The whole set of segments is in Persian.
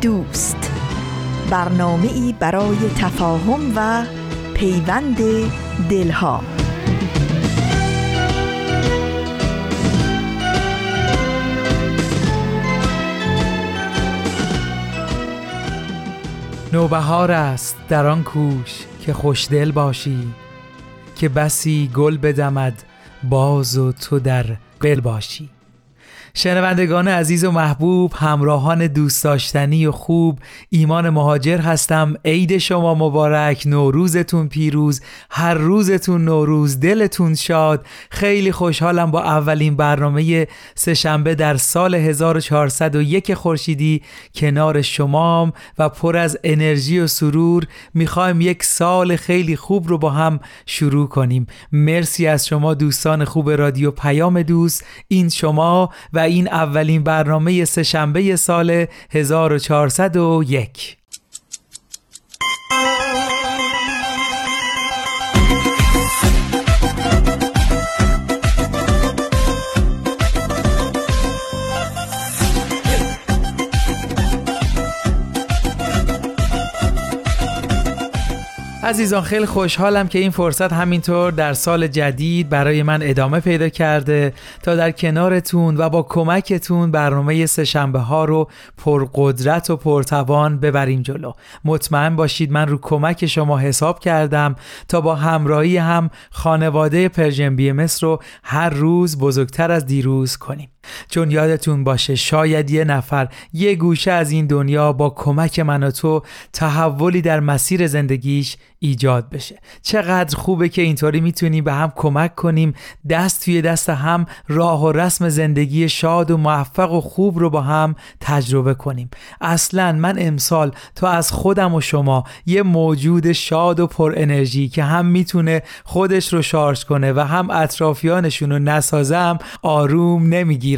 دوست. برنامه ای برای تفاهم و پیوند دلها. نوبهار است در آن کوش که خوشدل باشی که بسی گل بدمد باز و تو در قل باشی. شنوندگان عزیز و محبوب همراهان دوست داشتنی و خوب ایمان مهاجر هستم. عید شما مبارک نوروزتون پیروز هر روزتون نوروز دلتون شاد. خیلی خوشحالم با اولین برنامه سهشنبه در سال 1401 خورشیدی کنار شمام و پر از انرژی و سرور. می‌خوایم یک سال خیلی خوب رو با هم شروع کنیم. مرسی از شما دوستان خوب رادیو پیام دوست. این شما و این اولین برنامه سهشنبه سال 1401 عزیزان خیلی خوشحالم که این فرصت همینطور در سال جدید برای من ادامه پیدا کرده تا در کنارتون و با کمکتون برنامه سهشنبه ها رو پرقدرت و پرتوان ببریم جلو. مطمئن باشید من رو کمک شما حساب کردم تا با همراهی هم خانواده پرژن بی رو هر روز بزرگتر از دیروز کنیم. چون یادتون باشه شاید یه نفر یه گوشه از این دنیا با کمک من و تو تحولی در مسیر زندگیش ایجاد بشه. چقدر خوبه که اینطوری می‌تونیم به هم کمک کنیم دست توی دست هم راه و رسم زندگی شاد و موفق و خوب رو با هم تجربه کنیم. اصلا من امسال تا از خودم و شما یه موجود شاد و پر انرژی که هم می‌تونه خودش رو شارژ کنه و هم اطرافیانشون رو نسازم آروم نمی‌گیرم.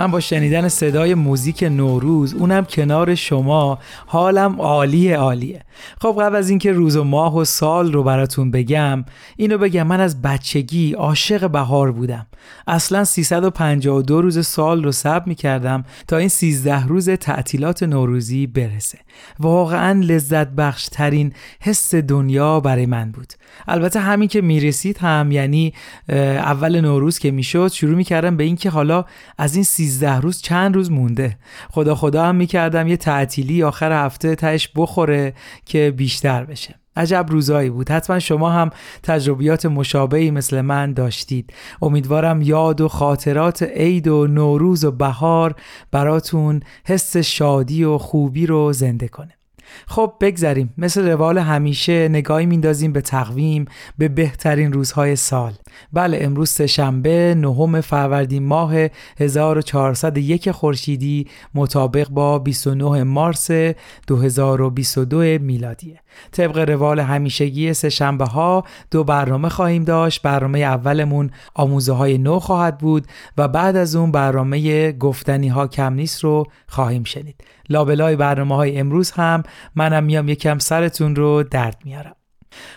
من با شنیدن صدای موزیک نوروز اونم کنار شما. حالم عالیه عالیه. خب قبل از اینکه روز و ماه و سال رو براتون بگم اینو بگم من از بچگی عاشق بهار بودم. اصلا 352 روز سال رو سب می کردم تا این 13 روز تعطیلات نوروزی برسه. واقعا لذت بخش ترین حس دنیا برای من بود. البته همین که می‌رسید هم یعنی اول نوروز که می‌شد شروع می‌کردم به اینکه حالا از این 13 روز چند روز مونده. خدا خدا هم می‌کردم یه تعطیلی آخر هفته تش بخوره که بیشتر بشه. عجب روزایی بود. حتما شما هم تجربیات مشابهی مثل من داشتید. امیدوارم یاد و خاطرات عید و نوروز و بهار براتون حس شادی و خوبی رو زنده کنه. خب بگذریم. مثل روال همیشه نگاهی میندازیم به تقویم به بهترین روزهای سال. بله امروز سهشنبه نهم فروردین ماه 1401 خورشیدی مطابق با 29 مارس 2022 میلادیه. طبق روال همیشگی سهشنبه ها دو برنامه خواهیم داشت. برنامه اولمون آموزه های نو خواهد بود و بعد از اون برنامه گفتنی ها کم نیست رو خواهیم شنید. لابلای برنامه های امروز هم منم میام یکم سرتون رو درد میارم.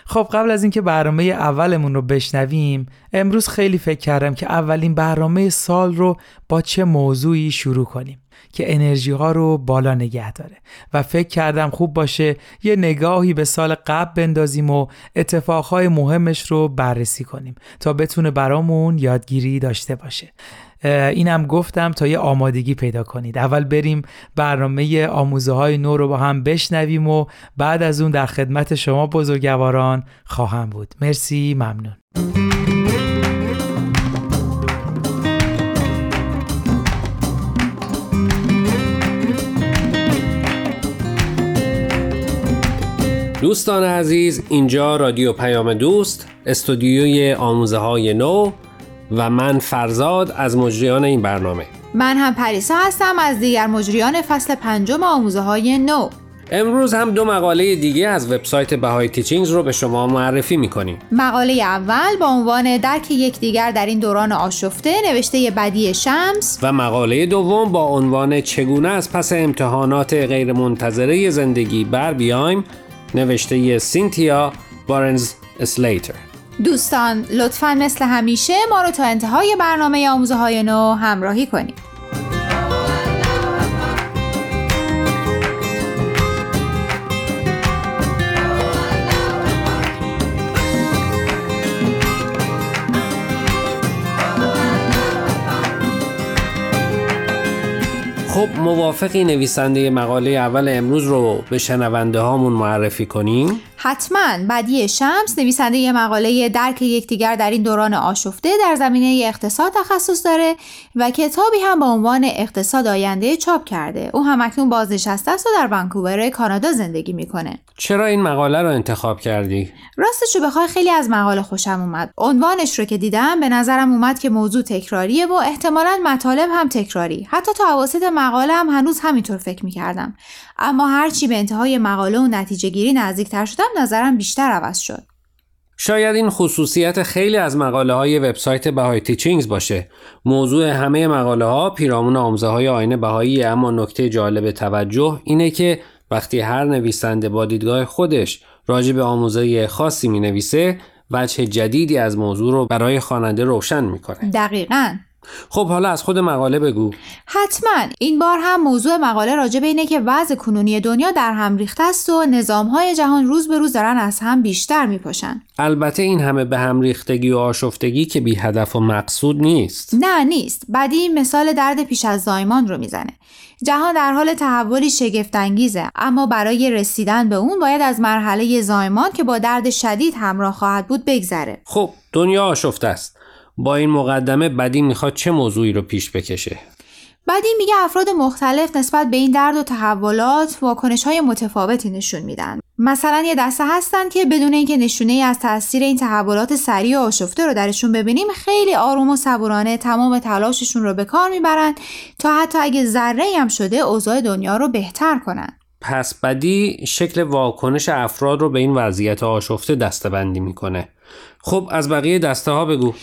خب قبل از اینکه برنامه اولمون رو بشنویم امروز خیلی فکر کردم که اولین برنامه سال رو با چه موضوعی شروع کنیم. که انرژی ها رو بالا نگه داره. و فکر کردم خوب باشه یه نگاهی به سال قبل بندازیم و اتفاقهای مهمش رو بررسی کنیم تا بتونه برامون یادگیری داشته باشه. اینم گفتم تا یه آمادگی پیدا کنید. اول بریم برنامه آموزه های نو رو با هم بشنویم و بعد از اون در خدمت شما بزرگواران خواهم بود. مرسی ممنون. دوستان عزیز اینجا رادیو پیام دوست استودیوی آموزه های نو و من فرزاد از مجریان این برنامه. من هم پریسا هستم از دیگر مجریان فصل پنجم آموزه های نو. امروز هم دو مقاله دیگه از وبسایت بهای تیچینگز رو به شما معرفی می‌کنیم. مقاله اول با عنوان درک یکدیگر در این دوران آشفته نوشته بدی شمس. و مقاله دوم با عنوان چگونه از پس امتحانات غیرمنتظره زندگی بر بیایم نوشته سینتیا بارنز اسلیتر. دوستان لطفا مثل همیشه ما رو تا انتهای برنامه آموزه های نو همراهی کنید. خب موافقی نویسنده مقاله اول امروز رو به شنونده هامون معرفی کنیم؟ حتما. بدی شمس نویسنده یه مقاله درک یکدیگر در این دوران آشفته در زمینه اقتصاد تخصص داره و کتابی هم با عنوان اقتصاد آینده چاپ کرده. او هم اکنون بازنشسته است و در ونکوور کانادا زندگی می‌کنه. چرا این مقاله رو انتخاب کردی؟ راستش رو بخوای خیلی از مقاله خوشم اومد. عنوانش رو که دیدم به نظرم اومد که موضوع تکراریه و احتمالا مطالب هم تکراری. حتی تا اواسط مقاله هم هنوز همینطور فکر می‌کردم. اما هرچی به انتهای مقاله و نتیجه گیری نزدیکتر شدم نظرم بیشتر عوض شد. شاید این خصوصیت خیلی از مقاله های وبسایت بهای تیچینگز باشه. موضوع همه مقاله ها پیرامون آموزه های آینه بهایی اما نکته جالب توجه اینه که وقتی هر نویسنده با دیدگاه خودش راجع به آموزه خاصی می نویسه وجه جدیدی از موضوع رو برای خواننده روشن می‌کنه. دقیقاً. خب حالا از خود مقاله بگو. حتما. این بار هم موضوع مقاله راجع به اینه که وضع کنونی دنیا در هم ریخته است و نظامهای جهان روز به روز دارن از هم بیشتر میپاشن. البته این همه به هم ریختگی و آشفتگی که بی هدف و مقصود نیست. نه نیست. بعدی مثال درد پیش از زایمان رو می‌زنه. جهان در حال تحولی شگفتانگیزه اما برای رسیدن به اون باید از مرحله زایمان که با درد شدید همراه خواهد بود بگذره. خب دنیا آشفته است. با این مقدمه بدی می‌خواد چه موضوعی رو پیش بکشه؟ بدی میگه افراد مختلف نسبت به این درد و تحولات واکنش های متفاوتی نشون میدن. مثلا یه دسته هستن که بدون اینکه نشونه ای از تاثیر این تحولات سریع و آشفته رو درشون ببینیم خیلی آروم و صبورانه تمام تلاششون رو به کار می‌برن تا حتی اگه ذره هم شده اوضاع دنیا رو بهتر کنن. پس بدی شکل واکنش افراد رو به این وضعیت آشفته دستبندی می‌کنه. خب از بقیه دسته ها بگو.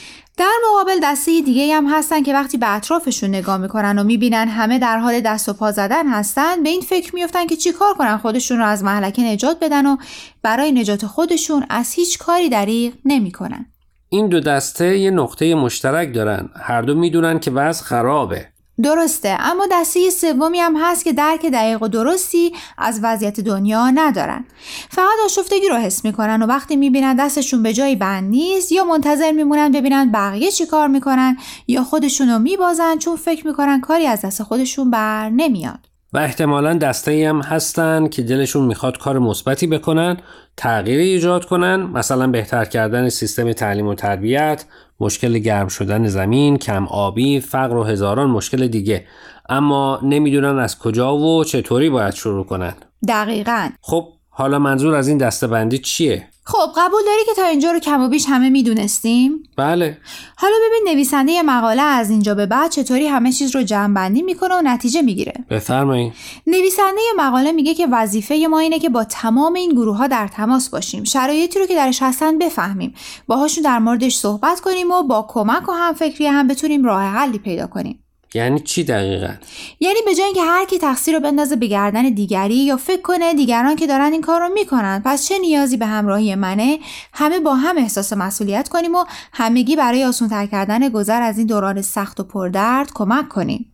در مقابل دسته دیگه هم هستن که وقتی به اطرافشون نگاه می‌کنن و می‌بینن همه در حال دست و پا زدن هستن به این فکر میفتن که چیکار کنن خودشون رو از محلکه نجات بدن و برای نجات خودشون از هیچ کاری دریغ نمی‌کنن. این دو دسته یه نقطه مشترک دارن هر دو می‌دونن که وضع خرابه درسته اما دسته سومی هم هست که درک دقیق و درستی از وضعیت دنیا ندارن. فقط آشفتگی رو حس می‌کنن و وقتی می‌بینن دستشون به جایی بند نیست یا منتظر میمونن ببینن بقیه چی کار می‌کنن یا خودشون رو میبازن چون فکر می‌کنن کاری از دست خودشون بر نمیاد. و احتمالا دسته هم هستن که دلشون می‌خواد کار مثبتی بکنن تغییری ایجاد کنن. مثلا بهتر کردن سیستم تعلیم و تربیت مشکل گرم شدن زمین کم آبی فقر و هزاران مشکل دیگه. اما نمی‌دونن از کجا و چطوری باید شروع کنن. دقیقا. خب حالا منظور از این دستبندی چیه؟ خب قبول داری که تا اینجا رو کم و بیش همه می‌دونستیم؟ بله. حالا ببین نویسنده مقاله از اینجا به بعد چطوری همه چیز رو جمع می‌کنه و نتیجه می‌گیره. بفرمایید نویسنده مقاله میگه که وظیفه ما اینه که با تمام این گروه ها در تماس باشیم. شرایطی رو که درش هستن بفهمیم. باهاشون در موردش صحبت کنیم و با کمک و همفکری هم بتونیم راه حلی پیدا کنیم. یعنی چی دقیقا؟ یعنی به جای اینکه هر کی تقصیر رو بندازه به گردن دیگری یا فکر کنه دیگران که دارن این کار رو می‌کنن پس چه نیازی به همراهی منه همه با هم احساس مسئولیت کنیم و همگی برای آسان‌تر کردن گذر از این دوران سخت و پردرد کمک کنیم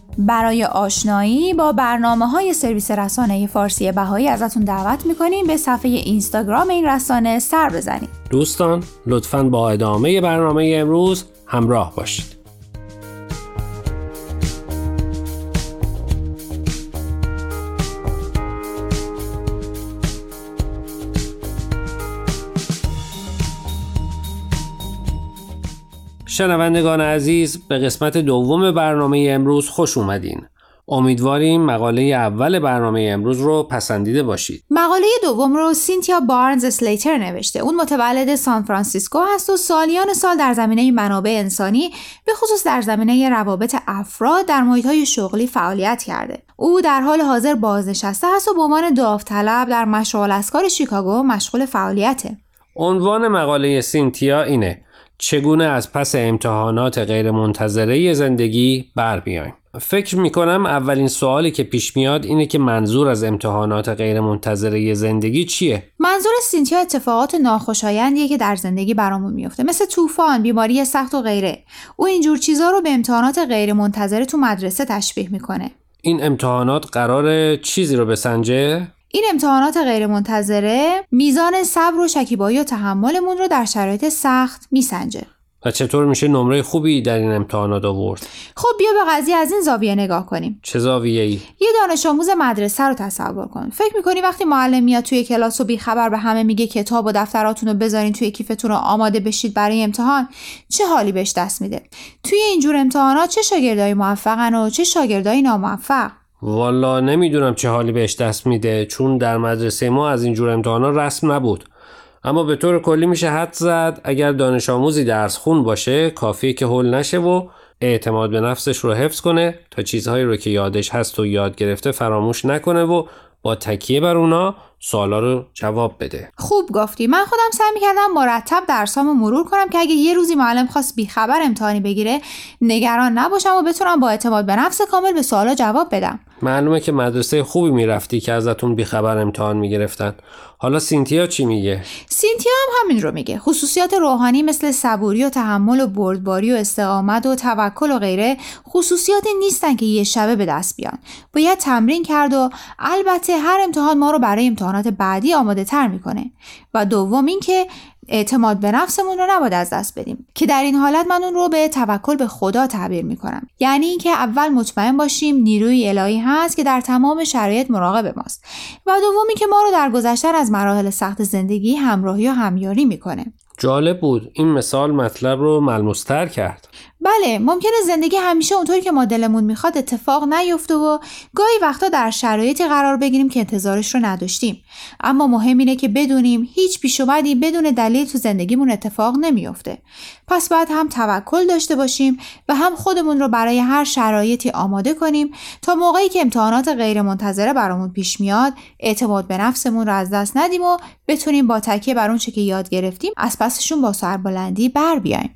برای آشنایی با برنامه های سرویس رسانه فارسی بهایی ازتون دعوت می‌کنیم به صفحه اینستاگرام این رسانه سر بزنید. دوستان لطفا با ادامه برنامه امروز همراه باشید. شنوندگان عزیز به قسمت دوم برنامه امروز خوش اومدین. امیدواریم مقاله اول برنامه امروز رو پسندیده باشید. مقاله دوم رو سینتیا بارنز اسلیتر نوشته. اون متولد سان فرانسیسکو هست و سالیان سال در زمینه منابع انسانی به خصوص در زمینه روابط افراد در محیط های شغلی فعالیت کرده. او در حال حاضر بازنشسته هست و به عنوان داوطلب در مشرق‌الاذکار شیکاگو مشغول فعالیته. عنوان مقاله سینتیا اینه چگونه از پس امتحانات غیرمنتظره زندگی بر بیایم فکر می کنم اولین سوالی که پیش میاد اینه که منظور از امتحانات غیرمنتظره زندگی چیه؟ منظور سینتیا اتفاقات ناخوشایندیه که در زندگی برامون میفته مثل طوفان، بیماری سخت و غیره. او اینجور چیزها رو به امتحانات غیرمنتظره تو مدرسه تشبیه می‌کنه. این امتحانات قرار چیزی رو بسنجه؟ این امتحانات غیرمنتظره میزان صبر و شکیبایی و تحملمون رو در شرایط سخت میسنجه. و چطور میشه نمره خوبی در این امتحانات آورد؟ خب بیا به قضیه از این زاویه نگاه کنیم. چه زاویه ای؟ یه دانش آموز مدرسه رو تصور کن. فکر می‌کنی وقتی معلم میاد توی کلاس و بیخبر به همه میگه کتاب و دفتراتون رو بذارین توی کیفتون رو آماده بشید برای امتحان چه حالی بهش دست میده؟ توی اینجور امتحانات چه شاگردایی موفقن و چه شاگردایی ناموفق؟ والا نمی‌دونم چه حالی بهش دست میده چون در مدرسه ما از اینجور امتحانا رسم نبود. اما به طور کلی میشه حد زد اگر دانش آموزی درس خون باشه کافیه که حل نشه و اعتماد به نفسش رو حفظ کنه تا چیزهایی رو که یادش هست و یاد گرفته فراموش نکنه و با تکیه بر اونا سوالا رو جواب بده. خوب گفتی. من خودم سعی می‌کردم مرتب درسامو مرور کنم که اگه یه روزی معلم خواست بیخبر امتحانی بگیره نگران نباشم و بتونم با اعتماد به نفس کامل به سوالا جواب بدم. معلومه که مدرسه خوبی می‌رفتی که ازتون بیخبر امتحان می‌گرفتن. حالا سینتیا چی میگه؟ سینتیا هم همین رو میگه. خصوصیات روحانی مثل صبوری و تحمل و بردباری و استقامت و توکل و غیره خصوصیاتی نیستن که یه شبه به دست بیان. باید تمرین کرد و البته هر امتحان ما رو برای امتحانات بعدی آماده تر می‌کنه. و دوم اینکه اعتماد به نفسمون رو نباید از دست بدیم. که در این حالت من اون رو به توکل به خدا تعبیر می‌کنم. یعنی اینکه اول مطمئن باشیم نیروی الهی هست که در تمام شرایط مراقب ماست. و دومی که ما رو در گذشتن از مراحل سخت زندگی همراهی و همیاری می‌کنه. جالب بود. این مثال مطلب رو ملموستر کرد. بله ممکنه زندگی همیشه اونطوری که ما دلمون می‌خواد اتفاق نیفته و گاهی وقتا در شرایطی قرار بگیریم که انتظارش رو نداشتیم. اما مهم اینه که بدونیم هیچ پیش اومدی بدون دلیل تو زندگیمون اتفاق نمیافته. پس باید هم توکل داشته باشیم و هم خودمون رو برای هر شرایطی آماده کنیم تا موقعی که امتحانات غیرمنتظره برامون پیش میاد اعتماد به نفسمون رو از دست ندیم و بتونیم با تکیه بر اون چه که یاد گرفتیم از پسشون با سربلندی بر بیایم.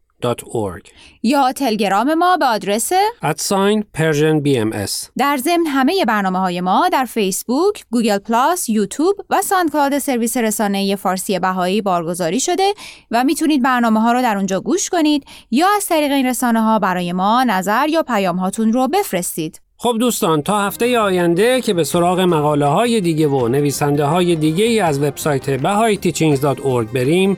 یا تلگرام ما به آدرس at sign Persian BMS در ضمن همه برنامه های ما در فیسبوک، گوگل پلاس، یوتیوب و ساندکلاد سرویس رسانه فارسی بهایی بارگذاری شده و می‌تونید برنامه ها رو در اونجا گوش کنید یا از طریق این رسانه ها برای ما نظر یا پیام هاتون رو بفرستید. خب دوستان تا هفته آینده که به سراغ مقاله های دیگه و نویسنده های دیگه از وبسایت bahayteachings.org بریم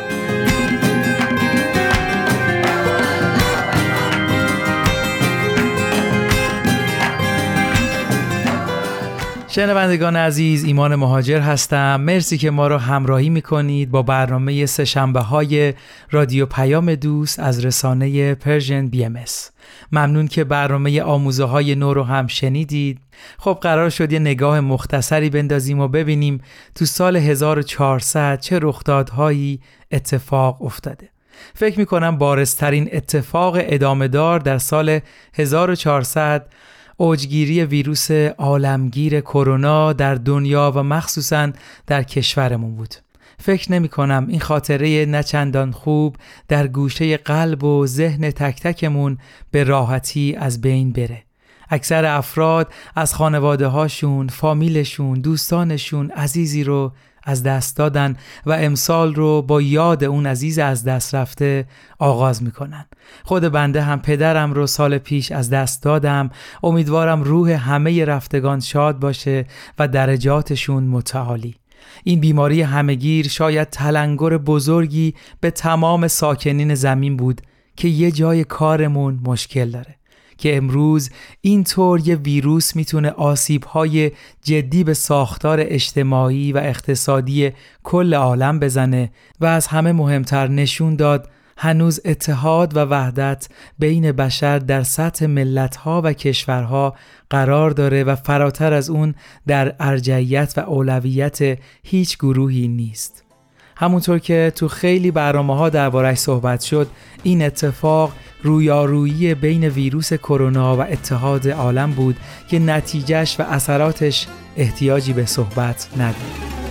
شنوندگان عزیز ایمان مهاجر هستم. مرسی که ما را همراهی می‌کنید با برنامه سهشنبه های رادیو پیام دوست از رسانه Persian BM ممنون که برنامه آموزه های نو رو هم شنیدید. خب قرار شد یه نگاه مختصری بندازیم و ببینیم تو سال 1400 چه رخدادهایی اتفاق افتاده. فکر می‌کنم بارزترین اتفاق ادامه دار در سال 1400 اوجگیری ویروس عالمگیر کرونا در دنیا و مخصوصا در کشورمون بود. فکر نمی کنم این خاطره نچندان خوب در گوشه قلب و ذهن تک تکمون به راحتی از بین بره. اکثر افراد از خانواده هاشون، فامیلشون، دوستانشون عزیزی رو از دست دادن و امسال رو با یاد اون عزیز از دست رفته آغاز می‌کنن. خود بنده هم پدرم رو سال پیش از دست دادم. امیدوارم روح همه رفتگان شاد باشه و درجاتشون متعالی. این بیماری همگیر شاید تلنگر بزرگی به تمام ساکنین زمین بود که یه جای کارمون مشکل داره. که امروز اینطور یه ویروس می‌تونه آسیبهای جدی به ساختار اجتماعی و اقتصادی کل عالم بزنه و از همه مهمتر نشون داد هنوز اتحاد و وحدت بین بشر در سطح ملتها و کشورها قرار داره و فراتر از اون در ارجعیت و اولویت هیچ گروهی نیست. همونطور که تو خیلی برنامه ها دربارش صحبت شد این اتفاق رویارویی بین ویروس کرونا و اتحاد عالم بود که نتیجهش و اثراتش احتیاجی به صحبت نداره.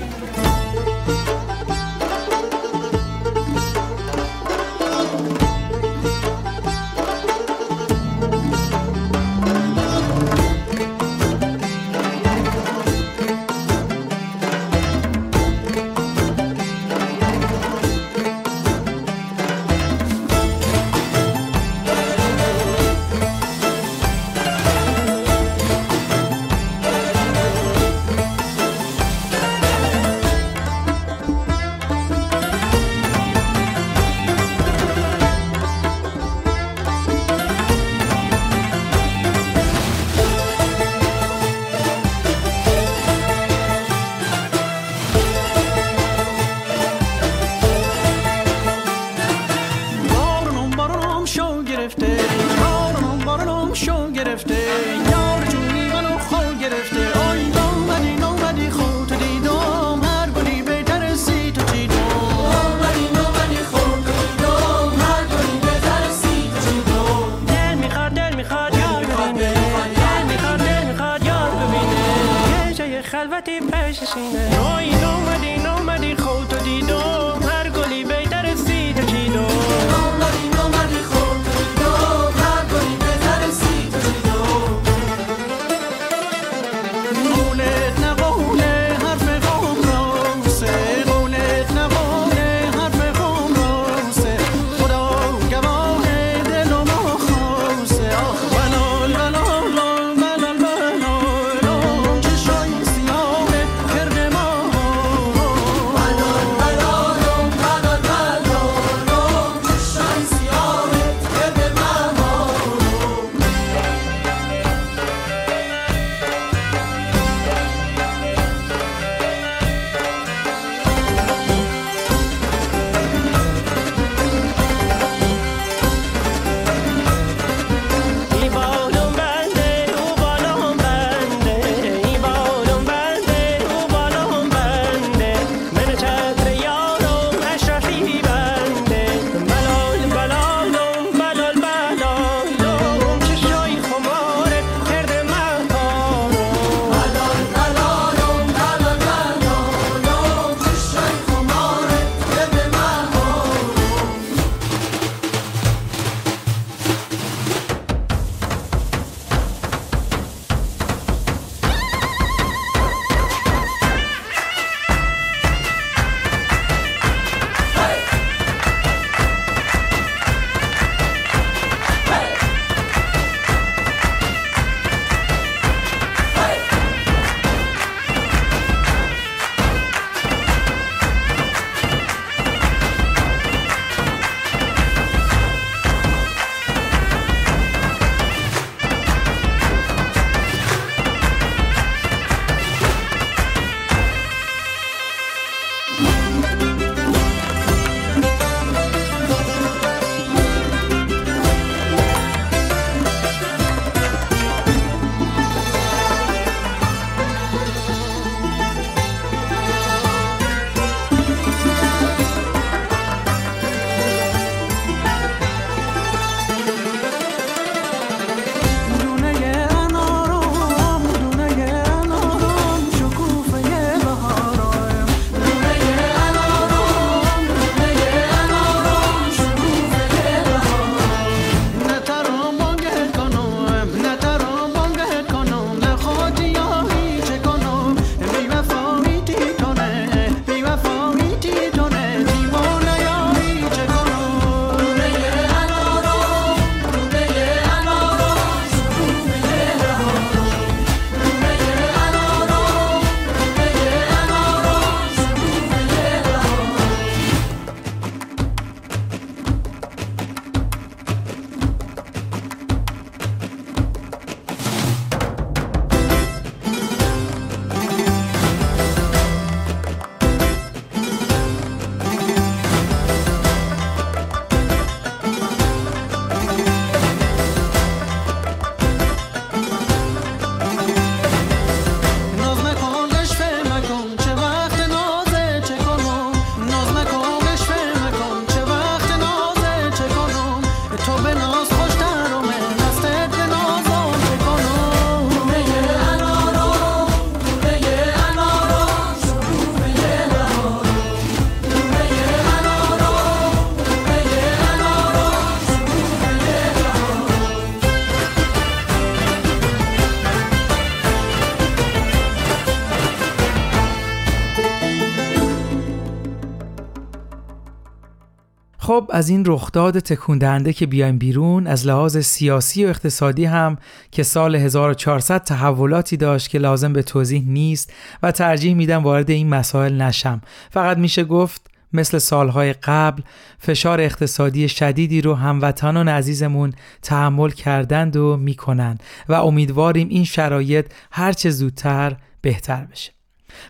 از این رخداد تکوندهنده که بیایم بیرون از لحاظ سیاسی و اقتصادی هم که سال 1400 تحولاتی داشت که لازم به توضیح نیست و ترجیح میدم وارد این مسائل نشم. فقط میشه گفت مثل سالهای قبل فشار اقتصادی شدیدی رو هموطنان عزیزمون تحمل کردند و می‌کنند و امیدواریم این شرایط هرچه زودتر بهتر بشه.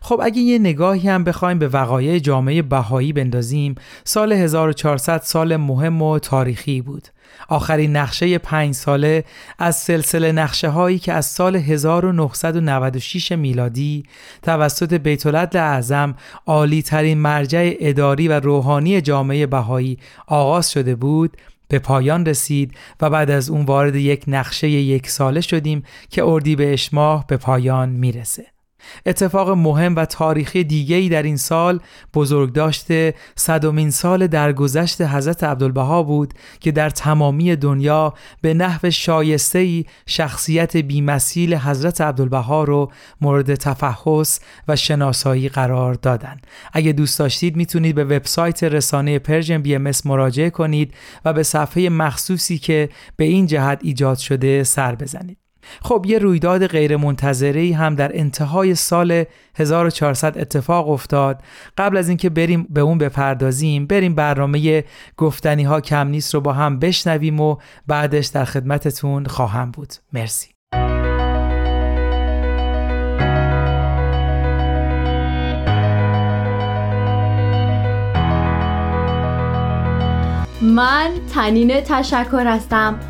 خب اگه یه نگاهی هم بخوایم به وقایع جامعه بهایی بندازیم سال 1400 سال مهم و تاریخی بود آخرین نقشه پنج ساله از سلسله نقشه هایی که از سال 1996 میلادی توسط بیت اعظم عالی ترین مرجع اداری و روحانی جامعه بهایی آغاز شده بود به پایان رسید و بعد از اون وارد یک نقشه یک ساله شدیم که اردی به ماه به پایان می‌رسه. اتفاق مهم و تاریخی دیگری در این سال بزرگداشت صدومین سال درگذشت حضرت عبدالبها بود که در تمامی دنیا به نحو شایسته‌ای شخصیت بی‌مثیل حضرت عبدالبها رو مورد تفحص و شناسایی قرار دادن. اگه دوست داشتید می‌تونید به وبسایت رسانه Persian BM مراجعه کنید و به صفحه مخصوصی که به این جهت ایجاد شده سر بزنید. خب یه رویداد غیرمنتظره هم در انتهای سال 1400 اتفاق افتاد. قبل از اینکه بریم به اون بپردازیم بریم برنامه گفتنی ها کم نیست رو با هم بشنویم و بعدش در خدمتتون خواهم بود. مرسی. من تنین تشکر هستم.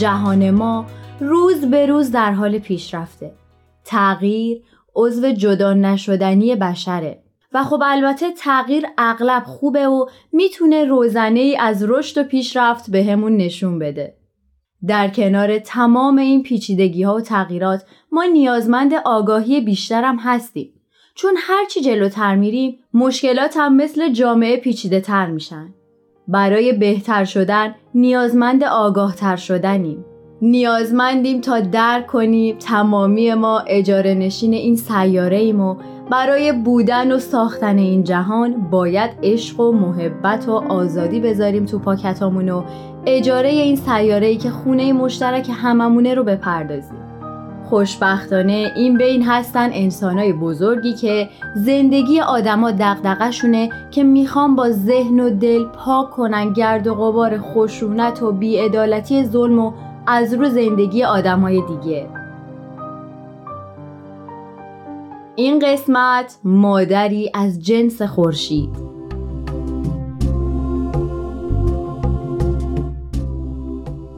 جهان ما روز به روز در حال پیشرفته. تغییر عضو جدا نشدنی بشره و خب البته تغییر اغلب خوبه و می‌تونه روزنه ای از رشد و پیشرفت به همون نشون بده. در کنار تمام این پیچیدگی ها و تغییرات ما نیازمند آگاهی بیشترم هستیم. چون هرچی جلوتر میریم مشکلات هم مثل جامعه پیچیده تر میشن. برای بهتر شدن نیازمند آگاه تر شدنیم. نیازمندیم تا درک کنیم تمامی ما اجاره نشین این سیاره ایم و برای بودن و ساختن این جهان باید عشق و محبت و آزادی بذاریم تو پاکتامون و اجاره این سیاره ای که خونه مشترک هممونه رو بپردازیم. خوشبختانه این بین هستن انسانای بزرگی که زندگی آدما دقدقشونه که می‌خوان با ذهن و دل پاک کنن گرد و غبار خشونت و بیعدالتی ظلم و از رو زندگی آدمای دیگه. این قسمت مادری از جنس خورشید.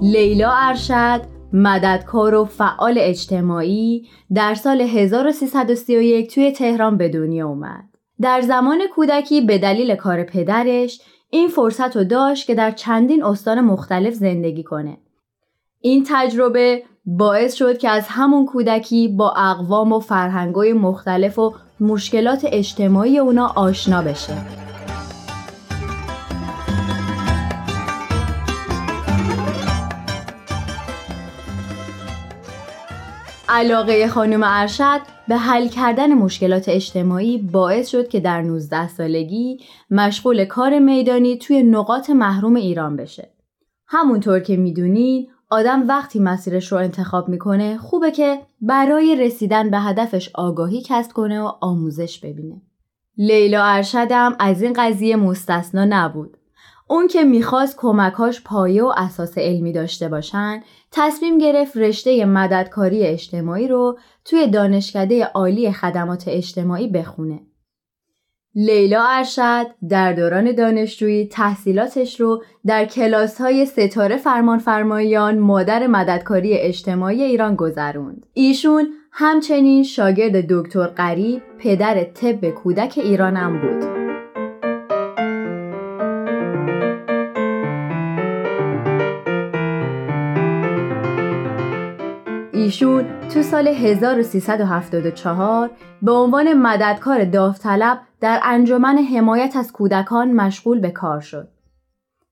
لیلا ارشد مددکار و فعال اجتماعی در سال 1331 توی تهران به دنیا اومد. در زمان کودکی به دلیل کار پدرش این فرصت رو داشت که در چندین استان مختلف زندگی کنه. این تجربه باعث شد که از همون کودکی با اقوام و فرهنگای مختلف و مشکلات اجتماعی اونا آشنا بشه. علاقه خانم ارشد به حل کردن مشکلات اجتماعی باعث شد که در 19 سالگی مشغول کار میدانی توی نقاط محروم ایران بشه. همونطور که می‌دونین آدم وقتی مسیرش رو انتخاب می‌کنه خوبه که برای رسیدن به هدفش آگاهی کسب کنه و آموزش ببینه. لیلا ارشدم از این قضیه مستثنا نبود. اون که می‌خواست کمکاش پایه و اساس علمی داشته باشن تصمیم گرفت رشته مددکاری اجتماعی رو توی دانشکده عالی خدمات اجتماعی بخونه. لیلا ارشد در دوران دانشجویی تحصیلاتش رو در کلاس های ستاره فرمانفرمایان مادر مددکاری اجتماعی ایران گذروند. ایشون همچنین شاگرد دکتر قریب پدر طب کودک ایرانم بود. ایشون تو سال 1374 به عنوان مددکار داوطلب در انجمن حمایت از کودکان مشغول به کار شد.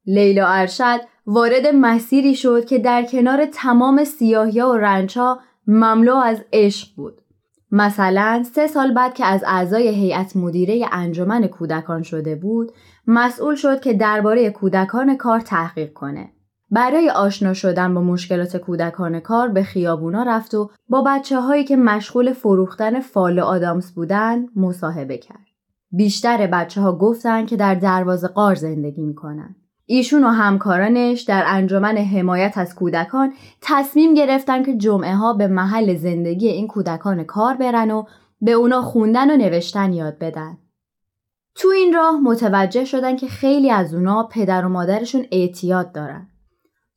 لیلا ارشد وارد مسیری شد که در کنار تمام سیاهیا و رنجها مملو از عشق بود. مثلا سه سال بعد که از اعضای هیئت مدیره انجمن کودکان شده بود، مسئول شد که درباره کودکان کار تحقیق کنه. برای آشنا شدن با مشکلات کودکان کار به خیابونا رفت و با بچه هایی که مشغول فروختن فال آدامس بودن مصاحبه کرد. بیشتر بچه ها گفتن که در دروازه قار زندگی می‌کنن. ایشون و همکارانش در انجمن حمایت از کودکان تصمیم گرفتن که جمعه ها به محل زندگی این کودکان کار برن و به اونا خوندن و نوشتن یاد بدن. تو این راه متوجه شدن که خیلی از اونا پدر و مادرشون اعتیاد دارن.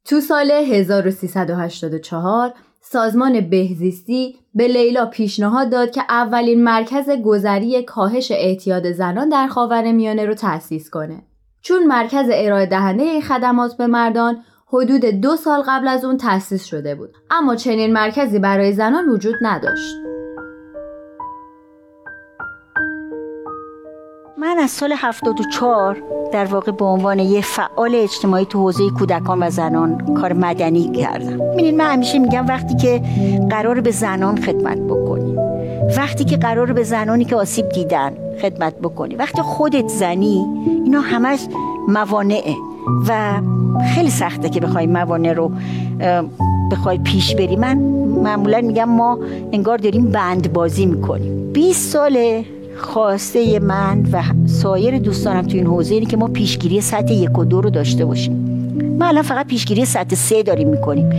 تو سال 1384 سازمان بهزیستی به لیلا پیشنهاد داد که اولین مرکز گذری کاهش اعتیاد زنان در خاور میانه رو تأسیس کنه. چون مرکز ارائه دهنده این خدمات به مردان حدود دو سال قبل از اون تأسیس شده بود اما چنین مرکزی برای زنان وجود نداشت. من از سال 74 در واقع به عنوان یه فعال اجتماعی تو حوزه کودکان و زنان کار مدنی کردم. ببینید من همیشه میگم وقتی که قرار به زنان خدمت بکنی وقتی که قرار به زنانی که آسیب دیدن خدمت بکنی وقتی خودت زنی اینا همش موانعه و خیلی سخته که بخوای موانع رو بخوای پیش بری. من معمولا میگم ما انگار داریم بند بازی می‌کنیم. 20 ساله خواسته من و سایر دوستانم تو این حوزه اینه که ما پیشگیری سطح یک و دو رو داشته باشیم. ما الان فقط پیشگیری سطح سه داریم می‌کنیم.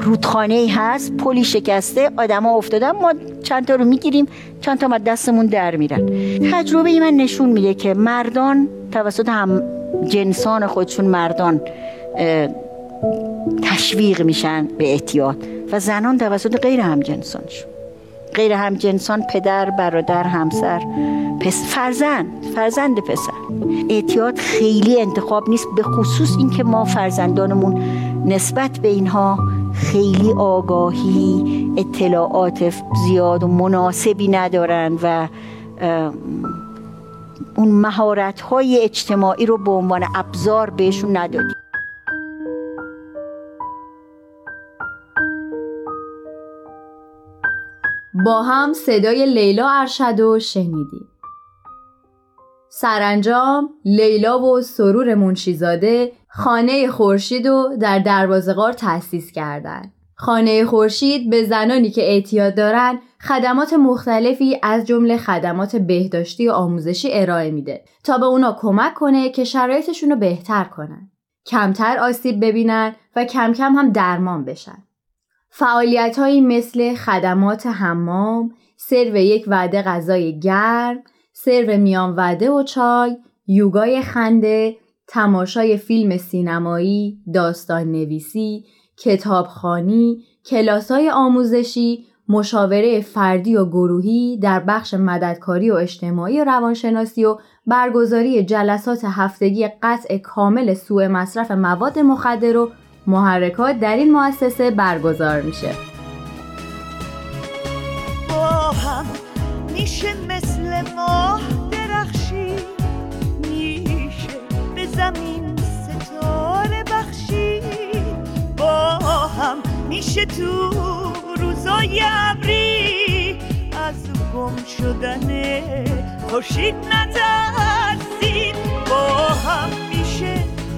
رودخانه ای هست پلی شکسته آدما افتادن ما چند تا رو می‌گیریم چند تا دستمون در میرن. تجربه ای من نشون میده که مردان توسط هم جنسان خودشون مردان تشویق میشن به احتیاط و زنان توسط غیر هم جنسانشون. غیر هم جنسان پدر برادر همسر پس فرزند فرزند پسر. اعتیاد خیلی انتخاب نیست به خصوص اینکه ما فرزندانمون نسبت به اینها خیلی آگاهی اطلاعات زیاد و مناسبی ندارن و اون مهارت های اجتماعی رو به عنوان ابزار بهشون ندادیم. با هم صدای لیلا ارشد و شنیدیم سرانجام لیلا و سرور منشیزاده خانه خورشید رو در دروازه‌قار تأسیس کردند. خانه خورشید به زنانی که اعتیاد دارن خدمات مختلفی از جمله خدمات بهداشتی و آموزشی ارائه میده تا به اونا کمک کنه که شرایطشون رو بهتر کنن. کمتر آسیب ببینن و کم کم هم درمان بشن. فعالیت هایی مثل خدمات حمام، سرو یک وعده غذای گرم، سرو میان وعده و چای، یوگای خنده، تماشای فیلم سینمایی، داستان نویسی، کتابخانی، کلاسای آموزشی، مشاوره فردی و گروهی در بخش مددکاری و اجتماعی و روانشناسی و برگزاری جلسات هفتگی قطع کامل سوء مصرف مواد مخدر و محرکات در این مؤسسه برگزار میشه. با هم میشه مثل ماه درخشی میشه به زمین ستاره بخشی با هم میشه تو روزای ابری. از گم شدن خورشید نترسید. با هم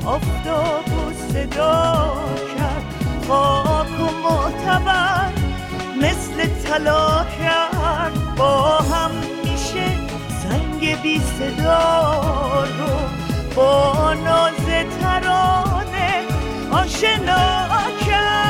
میشه آفتاب صدا کرد. خاک و معتبر مثل طلا کرد. با هم میشه زنگ بی صدا رو. با ناز ترانه آشنا کرد.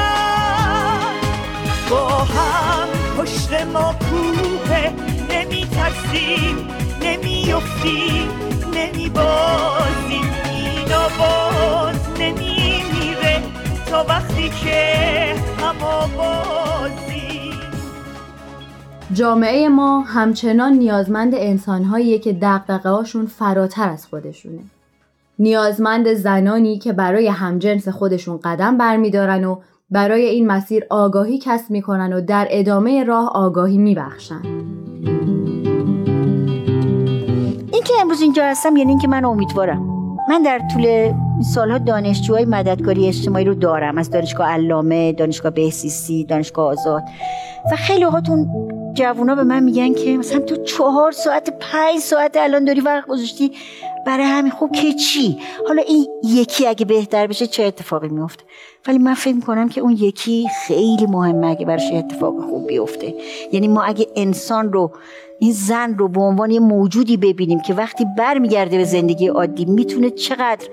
با هم پشت ما کوه نمی ترسیم نمی افتیم نمی بازیم اینا باز نمی تا وقتی که بازی جامعه ما همچنان نیازمند انسانهاییه که دقدقه هاشون فراتر از خودشونه. نیازمند زنانی که برای همجنس خودشون قدم برمیدارن و برای این مسیر آگاهی کسب می‌کنن و در ادامه راه آگاهی میبخشن. این که امروز اینجا هستم یعنی اینکه من امیدوارم. من در طول سالها دانشجوهای مددکاری اجتماعی رو دارم. از دانشگاه علامه دانشگاه بهسیسی دانشگاه آزاد. و خیلی هاتون جوونا به من میگن که مثلا تو چهار ساعت پنج ساعت الان داری وقت گذاشتی. برای همین خوب که چی؟ حالا این یکی اگه بهتر بشه چه اتفاقی میفته ولی من فکر می‌کنم که اون یکی خیلی مهمه اگه براش اتفاق خوب بیفته. یعنی ما اگه انسان رو این زن رو به عنوان یه موجودی ببینیم که وقتی برمیگرده به زندگی عادی می‌تونه چقدر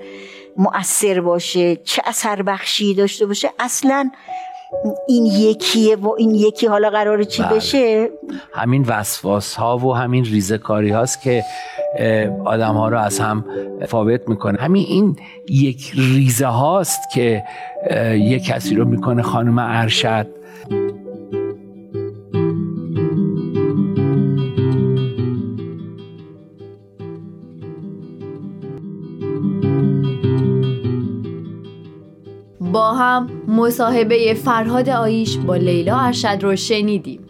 مؤثر باشه چه اثر بخشی داشته باشه اصلا این یکیه و این یکی حالا قرار چی بله. بشه؟ همین وسواس ها و همین ریزکاری هاست که آدم ها رو از هم فاوت می‌کنه. همین این یک ریزه هاست که یک کسی رو می‌کنه خانم ارشد. هم مصاحبه فرهاد آیش با لیلا ارشد رو شنیدیم.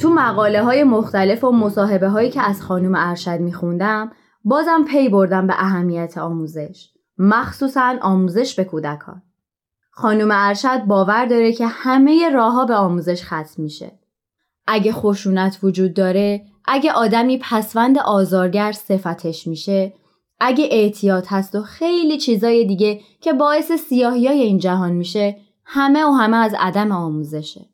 تو مقاله های مختلف و مصاحبه هایی که از خانم ارشد میخوندم بازم پی بردم به اهمیت آموزش. مخصوصا آموزش به کودکان. خانم ارشد باور داره که همه راهها به آموزش ختم میشه. اگه خشونت وجود داره اگه آدمی پسوند آزارگر صفتش میشه اگه اعتیاد هست و خیلی چیزای دیگه که باعث سیاهی های این جهان میشه همه و همه از عدم آموزشه.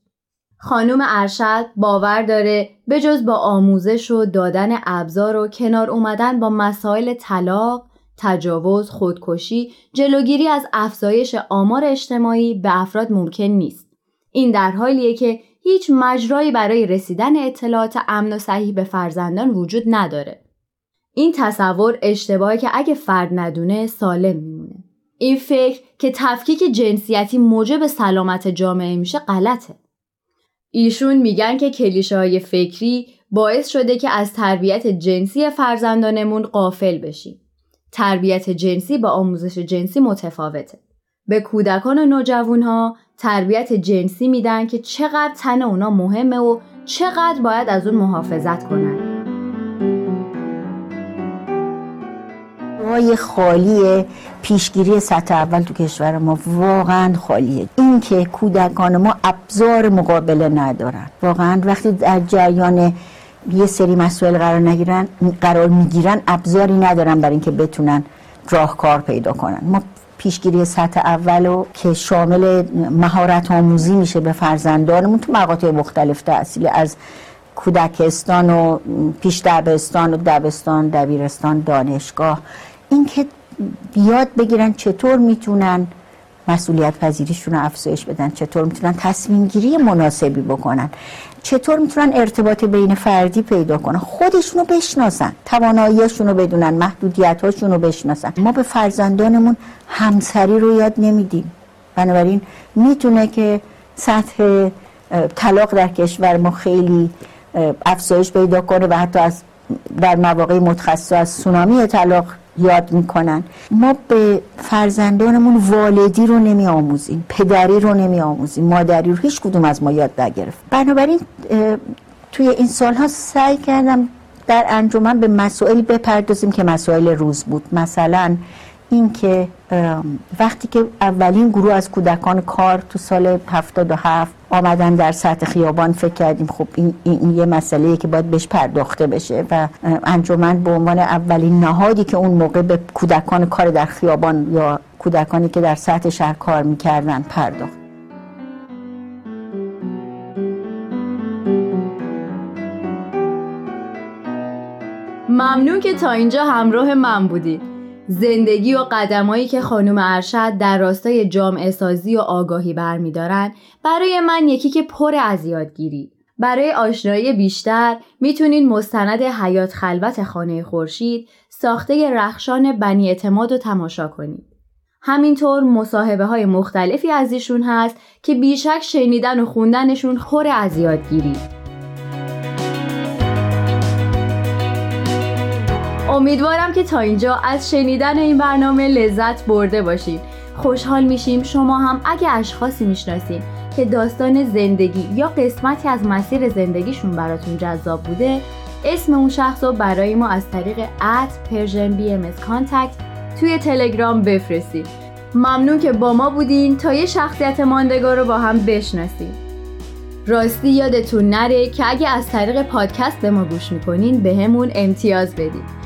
خانم ارشد باور داره به جز با آموزش و دادن ابزار و کنار اومدن با مسائل طلاق، تجاوز، خودکشی، جلوگیری از افزایش آمار اجتماعی به افراد ممکن نیست. این در حالیه که هیچ مجرایی برای رسیدن اطلاعات امن و صحیح به فرزندان وجود نداره. این تصور اشتباهی که اگه فرد ندونه سالم میمونه. این فکر که تفکیک جنسیتی موجب سلامت جامعه میشه غلطه. ایشون میگن که کلیشه های فکری باعث شده که از تربیت جنسی فرزندانمون قافل بشیم. تربیت جنسی با آموزش جنسی متفاوته. به کودکان و نوجوانها تربیت جنسی میدن که چقدر تن اونا مهمه و چقدر باید از اون محافظت کنن. جای خالی پیشگیری سطح اول تو کشور ما واقعا خالیه. این که کودکان ما ابزار مقابله ندارن. واقعا وقتی در جریان یه سری مسائل قرار نگیرن قرار می‌گیرن ابزاری ندارن برای اینکه بتونن راهکار پیدا کنن. ما پیشگیری سطح اول رو که شامل مهارت آموزی میشه به فرزندانمون تو مقاطع مختلف تحصیلی از کودکستان و پیش دبستان و دبستان دبیرستان دانشگاه اینکه بیاد بگیرن چطور می‌تونن مسئولیت پذیریشون رو افزایش بدن چطور می‌تونن تصمیم گیری مناسبی بکنن چطور می‌تونن ارتباط بین فردی پیدا کنن. خودشونو بشناسن تواناییاشونو بدونن محدودیتاشونو بشناسن. ما به فرزندانمون همسری رو یاد نمیدیم. بنابراین می‌تونه که سطح طلاق در کشور ما خیلی افزایش پیدا کنه و حتی از در مواقع متخصص از سونامی طلاق یاد می‌کنن. ما به فرزندانمون والدی رو نمی آموزیم پدری رو نمی آموزیم مادری رو هیچ کدوم از ما یاد نگرفت. بنابراین توی این سالها سعی کردم در انجمن به مسائلی بپردازیم که مسائل روز بود. مثلا اینکه وقتی که اولین گروه از کودکان کار تو سال 77 آمدن در سطح خیابان فکر کردیم خب این, این یه مسئله که باید بهش پرداخته بشه و انجمن به عنوان اولین نهادی که اون موقع به کودکان کار در خیابان یا کودکانی که در سطح شهر کار می‌کردن پرداخت. ممنون که تا اینجا همراه من بودید زندگی و قدمایی که خانم ارشد در راستای جامعه سازی و آگاهی برمیدارن برای من یکی که پر از یادگیری برای آشنایی بیشتر می‌تونین مستند حیات خلوت خانه خورشید ساخته رخشان بنی اعتماد رو تماشا کنید. همینطور مصاحبه های مختلفی از ایشون هست که بیشک شنیدن و خوندنشون پر از یادگیری. امیدوارم که تا اینجا از شنیدن این برنامه لذت برده باشید خوشحال میشیم شما هم اگه اشخاصی می‌شناسین که داستان زندگی یا قسمتی از مسیر زندگیشون براتون جذاب بوده اسم اون شخص رو برای ما از طریق at Persian BM توی تلگرام بفرستید. ممنون که با ما بودین تا یه شخصیت ماندگار رو با هم بشناسیم. راستی یادتون نره که اگه از طریق پادکست به ما گوش می‌کنین بهمون امتیاز بدید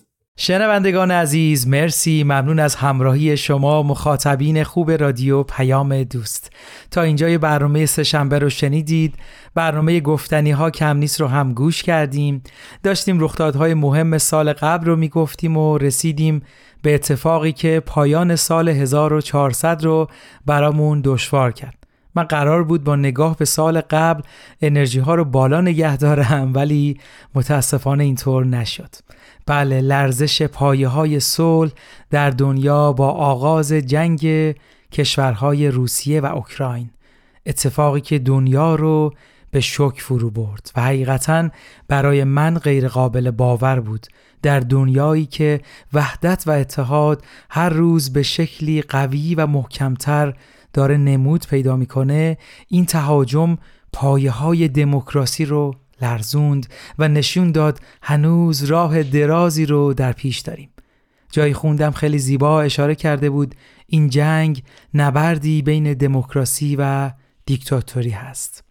شنوندگان عزیز مرسی. ممنون از همراهی شما مخاطبین خوب رادیو پیام دوست. تا اینجای برنامه سهشنبه رو شنیدید. برنامه گفتنی ها کم نیست رو هم گوش کردیم. داشتیم رخدادهای مهم سال قبل رو می‌گفتیم و رسیدیم به اتفاقی که پایان سال 1400 رو برامون دشوار کرد. من قرار بود با نگاه به سال قبل انرژی ها رو بالا نگه دارم ولی متاسفانه اینطور نشد. بله لرزش پایه های صلح در دنیا با آغاز جنگ کشورهای روسیه و اوکراین. اتفاقی که دنیا رو به شک فرو برد و حقیقتا برای من غیر قابل باور بود. در دنیایی که وحدت و اتحاد هر روز به شکلی قوی و محکمتر داره نمود پیدا می‌کنه این تهاجم پایه های دموکراسی رو لرزوند و نشون داد هنوز راه درازی رو در پیش داریم. جایی خوندم خیلی زیبا اشاره کرده بود این جنگ نبردی بین دموکراسی و دیکتاتوری هست.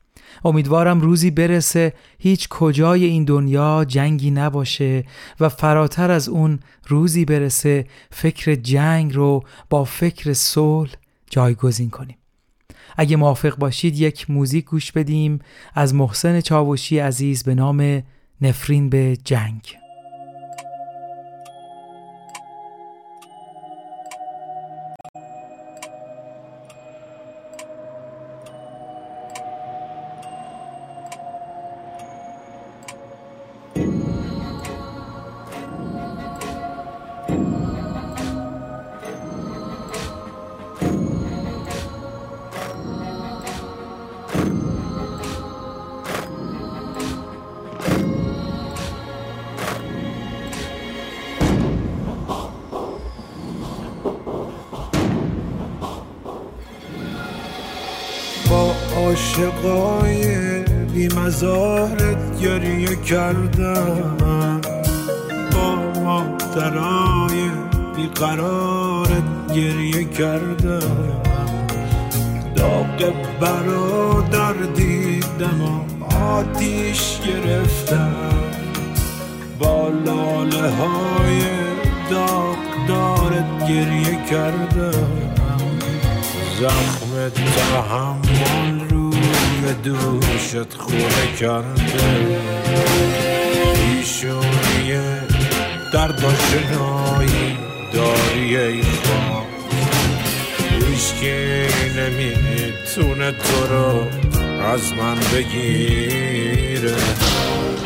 امیدوارم روزی برسه هیچ کجای این دنیا جنگی نباشه و فراتر از اون روزی برسه فکر جنگ رو با فکر صلح جایگزین کنیم. اگه موافق باشید یک موزیک گوش بدیم از محسن چاوشی عزیز به نام نفرین به جنگ. عاشقای بی مزارت گریه کردم. با مادرای بی قرارت گریه کردم. داغ برادر دیدم و آتیش گرفتم. با لاله های داغ دارت گریه کردم. زخم تحمل روی دوشت خوره کرده پیشونی درد شنایی داری ای خواه هیچکی نمی‌تونه تو رو از من بگیره.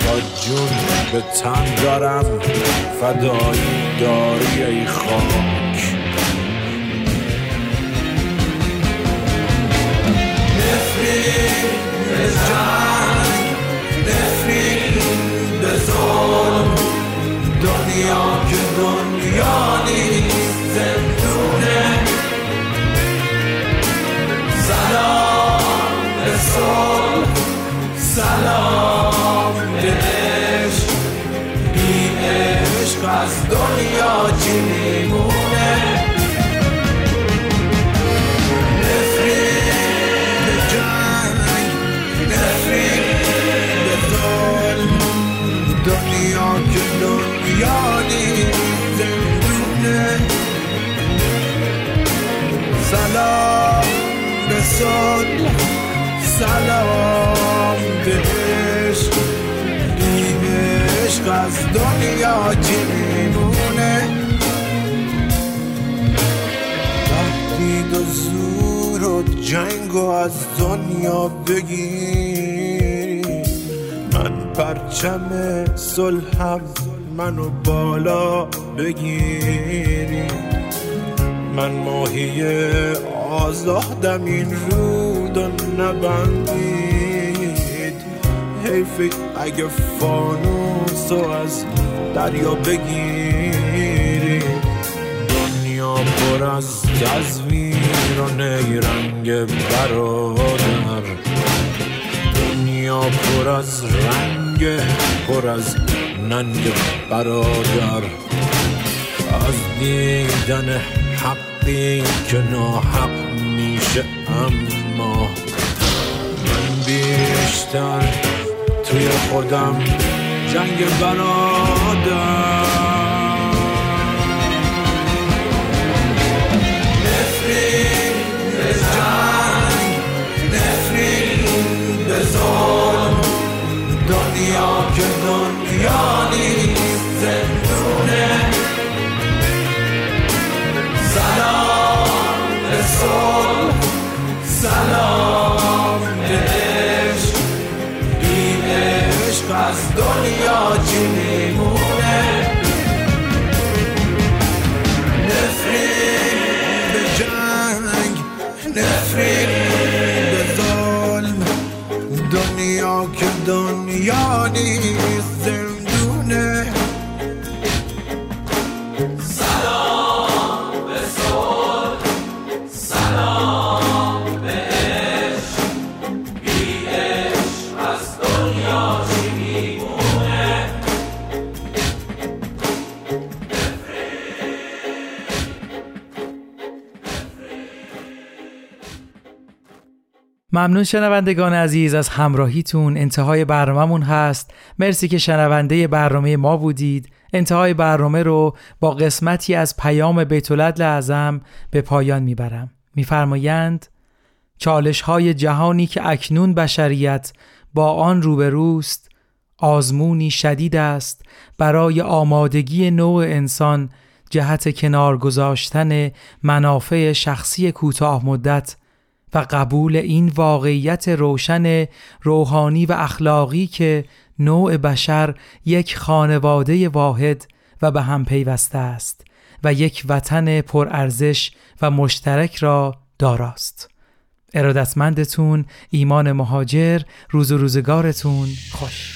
با جون به تن دارم فدایی داری ای خاک. دنیا که دنیا جنگ و از دنیا بگیری من پرچم صلحم منو بالا بگیری. من ماهی آزادم این رود و نبندید. حیف اگه فانوس از دریا بگیری. دنیا پر از تزویر و نیرنگ برادر. دنیا پر از رنگ پر از ننگ برادر. از دیدن حقی که ناحق میشه اما من بیشتر توی خودم جنگ برادر. دنیا که دنیا نیست زندونه. سلام به سلام به عشق. بی عشق از دنیا چی میمونه نفرین به جنگ نفرین به ظلم. دنیا که دنیا نیست ممنون شنوندگان عزیز از همراهیتون. انتهای برنامهمون هست. مرسی که شنونده برنامه ما بودید. انتهای برنامه رو با قسمتی از پیام بیتولد اعظم به پایان می‌برم. میفرمایند چالش های جهانی که اکنون بشریت با آن روبروست آزمونی شدید است. برای آمادگی نوع انسان جهت کنار گذاشتن منافع شخصی کوتاه مدت و قبول این واقعیت روشن روحانی و اخلاقی که نوع بشر یک خانواده واحد و به هم پیوسته است و یک وطن پرارزش و مشترک را داراست. ارادتمندتون ایمان مهاجر روز و روزگارتون خوش